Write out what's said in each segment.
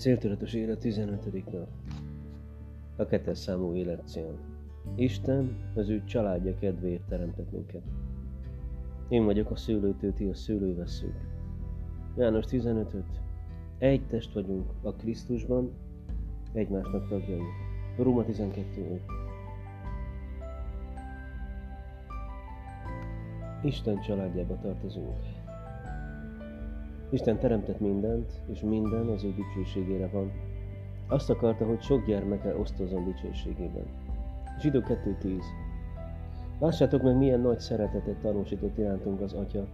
Céltudatos élet 15. nap. A kettes számú életcél. Isten az ő családja kedvéért teremtett minket. Én vagyok a szőlőtő, ti a szőlőveszők. János 15 -öt. Egy test vagyunk a Krisztusban, egymásnak tagjai. Róma 12 Isten családjába tartozunk. Isten teremtett mindent, és minden az ő dicsőségére van. Azt akarta, hogy sok gyermeke osztozon dicsőségében. Zsidó 2.10 Lássátok meg, milyen nagy szeretetet tanúsított irántunk az Atya.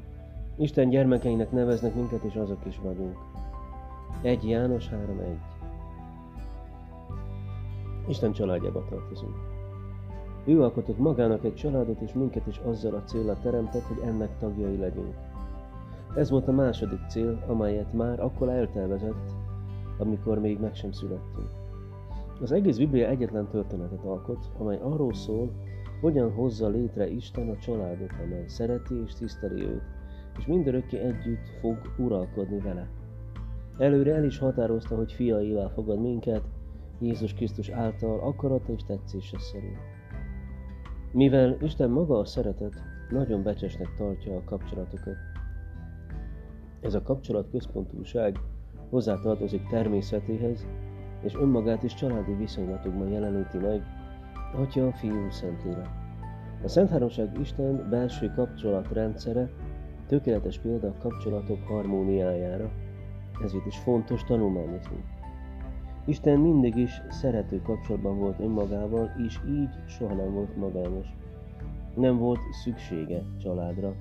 Isten gyermekeinek neveznek minket, és azok is vagyunk. 1 János 3.1 Isten családjába tartozunk. Ő alkotott magának egy családot, és minket is azzal a célra teremtett, hogy ennek tagjai legyünk. Ez volt a második cél, amelyet már akkor eltervezett, amikor még meg sem születtünk. Az egész Biblia egyetlen történetet alkot, amely arról szól, hogyan hozza létre Isten a családot, amely szereti és tiszteli őt, és mindörökké együtt fog uralkodni vele. Előre el is határozta, hogy fiaivá fogad minket, Jézus Krisztus által akarata és tetszése szerint. Mivel Isten maga a szeretet, nagyon becsesnek tartja a kapcsolatokat, ez a kapcsolat központúság hozzátartozik természetéhez, és önmagát is családi viszonylatokban jeleníti meg, Atya, Fiú, Szentlélek. A Szent Háromság Isten belső kapcsolatrendszere tökéletes példa a kapcsolatok harmóniájára, ezért is fontos tanulmányozni. Isten mindig is szerető kapcsolatban volt önmagával, és így soha nem volt magányos. Nem volt szüksége családra,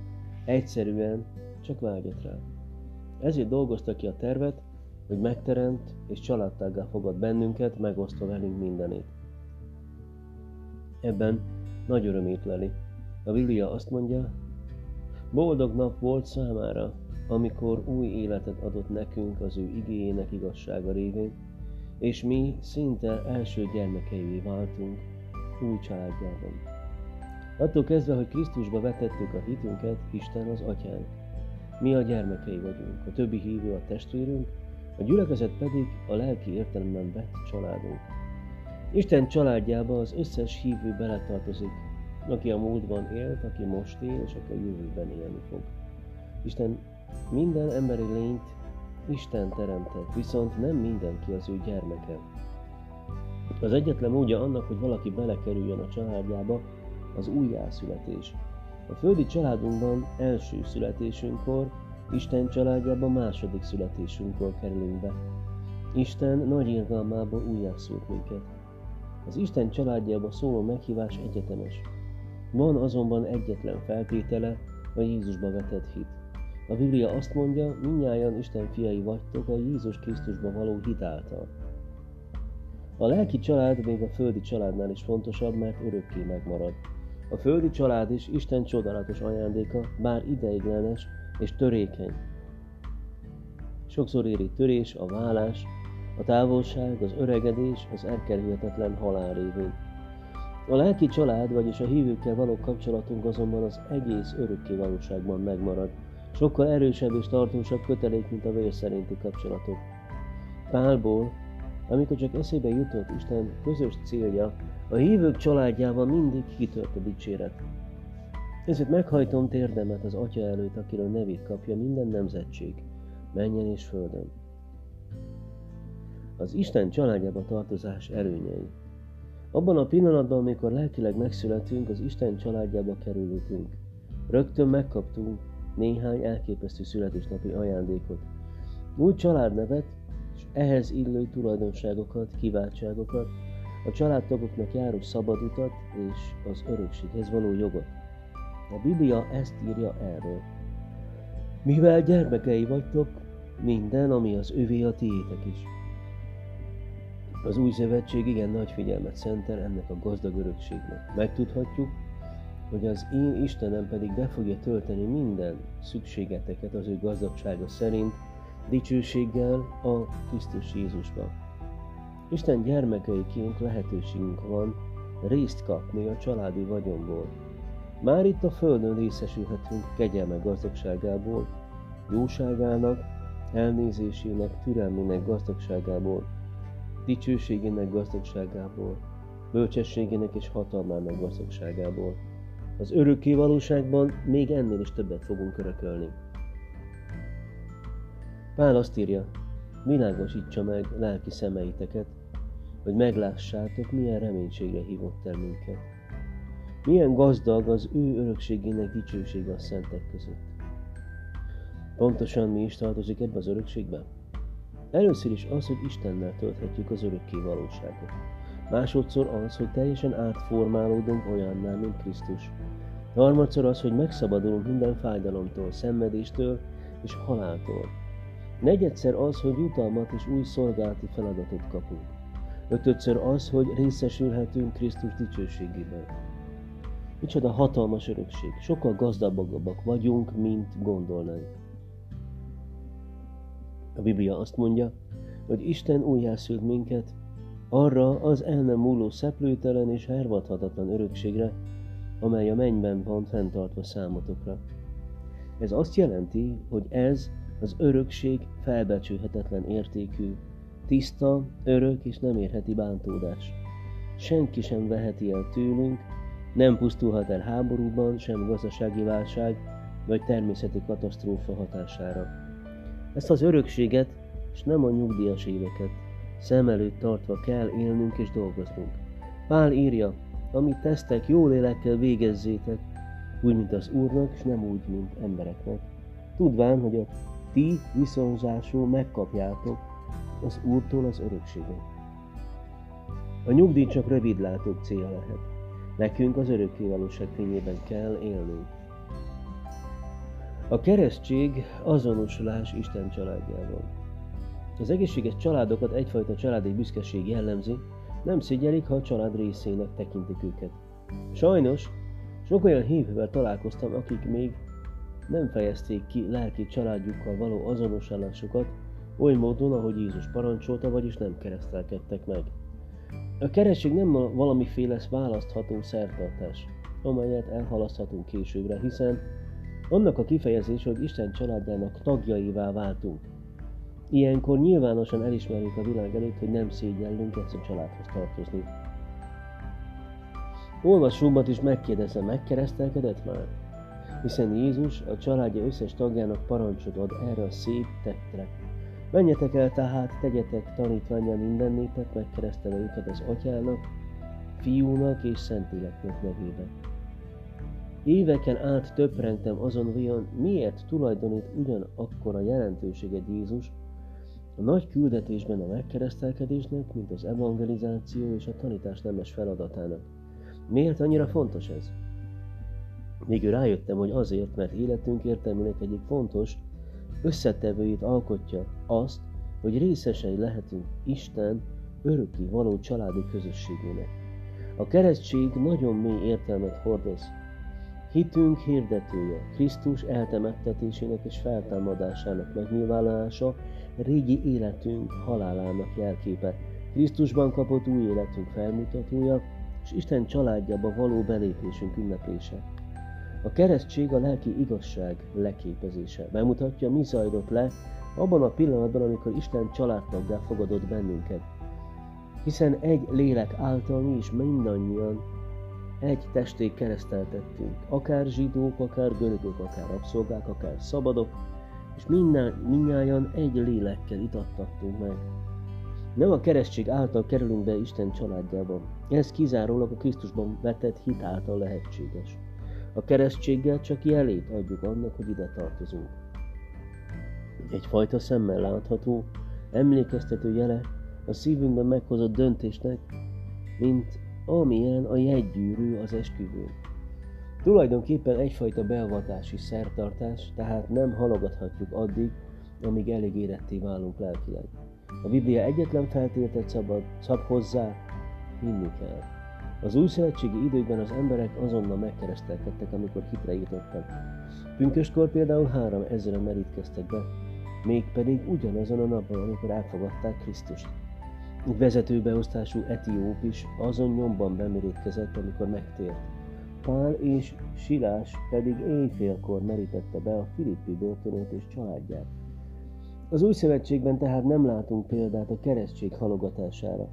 egyszerűen csak vágyott rá. Ezért dolgozta ki a tervet, hogy megteremt és családtággá fogad bennünket, megosztva velünk mindenét. Ebben nagy örömét leli. A Biblia azt mondja, boldog nap volt számára, amikor új életet adott nekünk az ő igényének igazsága révén, és mi szinte első gyermekeivé váltunk új családjában. Attól kezdve, hogy Krisztusba vetettük a hitünket, Isten az atyánk. Mi a gyermekei vagyunk, a többi hívő a testvérünk, a gyülekezet pedig a lelki értelemben vett családunk. Isten családjába az összes hívő beletartozik, aki a múltban élt, aki most él, és aki a jövőben élni fog. Isten minden emberi lényt Isten teremtett, viszont nem mindenki az ő gyermeke. Az egyetlen módja annak, hogy valaki belekerüljön a családjába, az újjászületés. A földi családunkban első születésünkkor, Isten családjában második születésünkkor kerülünk be. Isten nagy irgalmából újjászült minket. Az Isten családjába szóló meghívás egyetemes. Van azonban egyetlen feltétele, a Jézusba vetett hit. A Biblia azt mondja, minnyáján Isten fiai vagytok a Jézus Krisztusba való hit által. A lelki család még a földi családnál is fontosabb, mert örökké megmarad. A földi család is Isten csodálatos ajándéka, bár ideiglenes és törékeny. Sokszor éri törés, a vállás, a távolság, az öregedés, az elkerülhetetlen halál révén. A lelki család, vagyis a hívőkkel való kapcsolatunk azonban az egész örökké valóságban megmarad. Sokkal erősebb és tartósabb kötelék, mint a vér szerinti kapcsolatok. Pálból, amikor csak eszébe jutott Isten közös célja, a hívők családjában mindig kitört a dicséret. Ezért meghajtom térdemet az Atya előtt, akiről nevét kapja minden nemzetség, menjen és földön. Az Isten családjába tartozás előnyei. Abban a pillanatban, amikor lelkileg megszületünk, az Isten családjába kerülünk. Rögtön megkaptunk néhány elképesztő születésnapi ajándékot. Új családnevet és ehhez illő tulajdonságokat, kiváltságokat, a családtagoknak járó szabadutat és az örökséghez való jogot. A Biblia ezt írja erről. Mivel gyermekei vagytok, minden, ami az övé a tiétek is. Az új szövetség igen nagy figyelmet szentel ennek a gazdag örökségnek. Megtudhatjuk, hogy az én Istenem pedig be fogja tölteni minden szükségeteket az ő gazdagsága szerint, dicsőséggel a Krisztus Jézusban. Isten gyermekeiként lehetőségünk van részt kapni a családi vagyonból. Már itt a Földön részesülhetünk kegyelme gazdagságából, jóságának elnézésének, türelmének gazdagságából, dicsőségének gazdagságából, bölcsességének és hatalmának gazdagságából. Az örökké valóságban még ennél is többet fogunk örökölni. Pál azt írja, világosítsa meg lelki szemeiteket, hogy meglássátok, milyen reménységre hívott el minket. Milyen gazdag az ő örökségének dicsősége a szentek között. Pontosan mi is tartozik ebbe az örökségbe? Először is az, hogy Istennel tölthetjük az örökké valóságot. Másodszor az, hogy teljesen átformálódunk olyanná, mint Krisztus. Harmadszor az, hogy megszabadulunk minden fájdalomtól, szenvedéstől és haláltól. Negyedszer az, hogy jutalmat és új szolgálati feladatot kapunk. Ötödször az, hogy részesülhetünk Krisztus dicsőségében. Micsoda hatalmas örökség. Sokkal gazdagabbak vagyunk, mint gondolnánk. A Biblia azt mondja, hogy Isten újjászült minket arra az el nem múló szeplőtelen és hervadhatatlan örökségre, amely a mennyben van fenntartva számotokra. Ez azt jelenti, hogy ez az örökség felbecsülhetetlen értékű, tiszta, örök és nem érheti bántódás. Senki sem veheti el tőlünk, nem pusztulhat el háborúban, sem gazdasági válság vagy természeti katasztrófa hatására. Ezt az örökséget, és nem a nyugdíjas éveket, szem előtt tartva kell élnünk és dolgoznunk. Pál írja, amit tesztek, jó lélekkel végezzétek, úgy, mint az Úrnak, és nem úgy, mint embereknek. Tudván, hogy a ti viszonzásul megkapjátok az Úrtól az örökséget. A nyugdíj csak rövidlátók célja lehet. Nekünk az örökkévalóság fényében kell élnünk. A keresztség azonosulás Isten családjával. Az egészséges családokat egyfajta családi büszkeség jellemzi, nem szégyelik, ha a család részének tekintik őket. Sajnos, sok olyan hívővel találkoztam, akik még nem fejezték ki lelki családjukkal való azonosulásukat, oly módon, ahogy Jézus parancsolta, vagyis nem keresztelkedtek meg. A keresztség nem valamiféle választható szertartás, amelyet elhalaszthatunk későbbre, hiszen annak a kifejezés, hogy Isten családjának tagjaivá váltunk. Ilyenkor nyilvánosan elismerjük a világ előtt, hogy nem szégyellünk ezt a családhoz tartozni. Olvasómat is megkérdezem, megkeresztelkedett már? Hiszen Jézus a családja összes tagjának parancsot ad erre a szép tettre. Menjetek el tehát, tegyetek tanítványa minden népet, megkeresztelve őket az atyának, fiúnak és szentéleknek nevében. Éveken át töprengtem azon, vajon miért tulajdonít ugyanakkor a jelentőséget Jézus a nagy küldetésben a megkeresztelkedésnek, mint az evangelizáció és a tanítás nemes feladatának. Miért annyira fontos ez? Végül rájöttem, hogy azért, mert életünk értelmének egyik fontos összetevőjét alkotja azt, hogy részesei lehetünk Isten örökké való családi közösségének. A keresztség nagyon mély értelmet hordoz, Hitünk hirdetője, Krisztus eltemettetésének és feltámadásának megnyilvánulása, régi életünk halálának jelképe, Krisztusban kapott új életünk felmutatója, és Isten családjába való belépésünk ünneplése. A keresztség a lelki igazság leképezése. Bemutatja, mi zajlott le abban a pillanatban, amikor Isten családtaggá fogadott bennünket. Hiszen egy lélek által mi is mindannyian egy testé kereszteltettünk, akár zsidók, akár görögök, akár rabszolgák, akár szabadok, és minden, minnyáján egy lélekkel itattattunk meg. Nem a keresztség által kerülünk be Isten családjába. Ez kizárólag a Krisztusban vetett hit által lehetséges. A keresztséggel csak jelét adjuk annak, hogy ide tartozunk. Egyfajta szemmel látható, emlékeztető jele a szívünkben meghozott döntésnek, mint amilyen a jegygyűrű az esküvőn. Tulajdonképpen egyfajta beavatási szertartás, tehát nem halogathatjuk addig, amíg elég éretté válunk lelkileg. A Biblia egyetlen feltételt szabad, szab hozzá, hinni kell. Az új szövetségi időkben az emberek azonnal megkeresztelkedtek, amikor hitre jutottak. Pünköstkor például három ezeren merítkeztek be, mégpedig ugyanazon a napon, amikor elfogadták Krisztust vezetőbeosztású etióp is azon nyomban bemerítkezett, amikor megtért. Pál és Silás pedig éjfélkor merítette be a Filippi börtönöt és családját. Az új szövetségben tehát nem látunk példát a keresztség halogatására.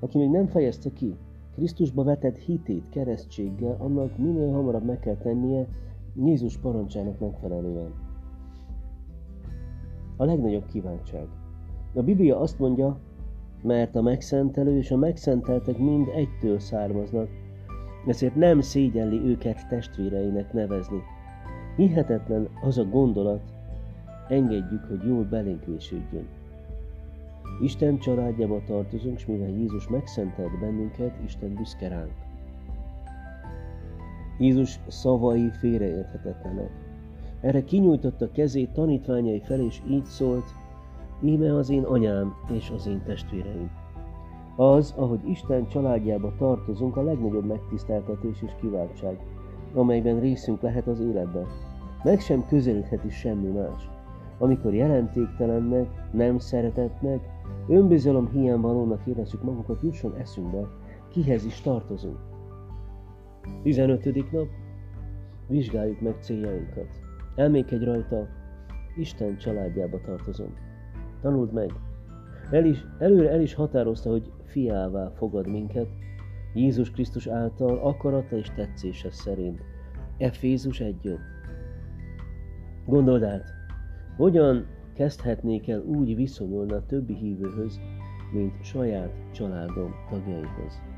Aki még nem fejezte ki, Krisztusba vetett hitét keresztséggel, annak minél hamarabb meg kell tennie Jézus parancsának megfelelően. A legnagyobb kívánság. A Biblia azt mondja, mert a megszentelő és a megszenteltek mind egytől származnak, ezért nem szégyelli őket testvéreinek nevezni. Hihetetlen az a gondolat, engedjük, hogy jól belénk vésődjön. Isten családjába tartozunk, és mivel Jézus megszentelt bennünket, Isten büszke ránk. Jézus szavai félreérthetetlenek. Erre kinyújtotta kezét tanítványai fel, és így szólt, íme az én anyám és az én testvéreim. Az, ahogy Isten családjába tartozunk, a legnagyobb megtiszteltetés és kiváltság, amelyben részünk lehet az életben. Meg sem közelítheti semmi más. Amikor jelentéktelennek, nem szeretetnek, önbizalom hiányvalónak érezzük magunkat, jusson eszünkbe, kihez is tartozunk. 15. nap. Vizsgáljuk meg céljainkat. Elmékedj rajta, Isten családjába tartozom. Tanuld meg. El is, előre el is határozta, hogy fiává fogad minket, Jézus Krisztus által akarata és tetszése szerint. Efézus 1 Gondold át, hogyan kezdhetnék el úgy viszonyulni a többi hívőhöz, mint saját családom tagjaihoz.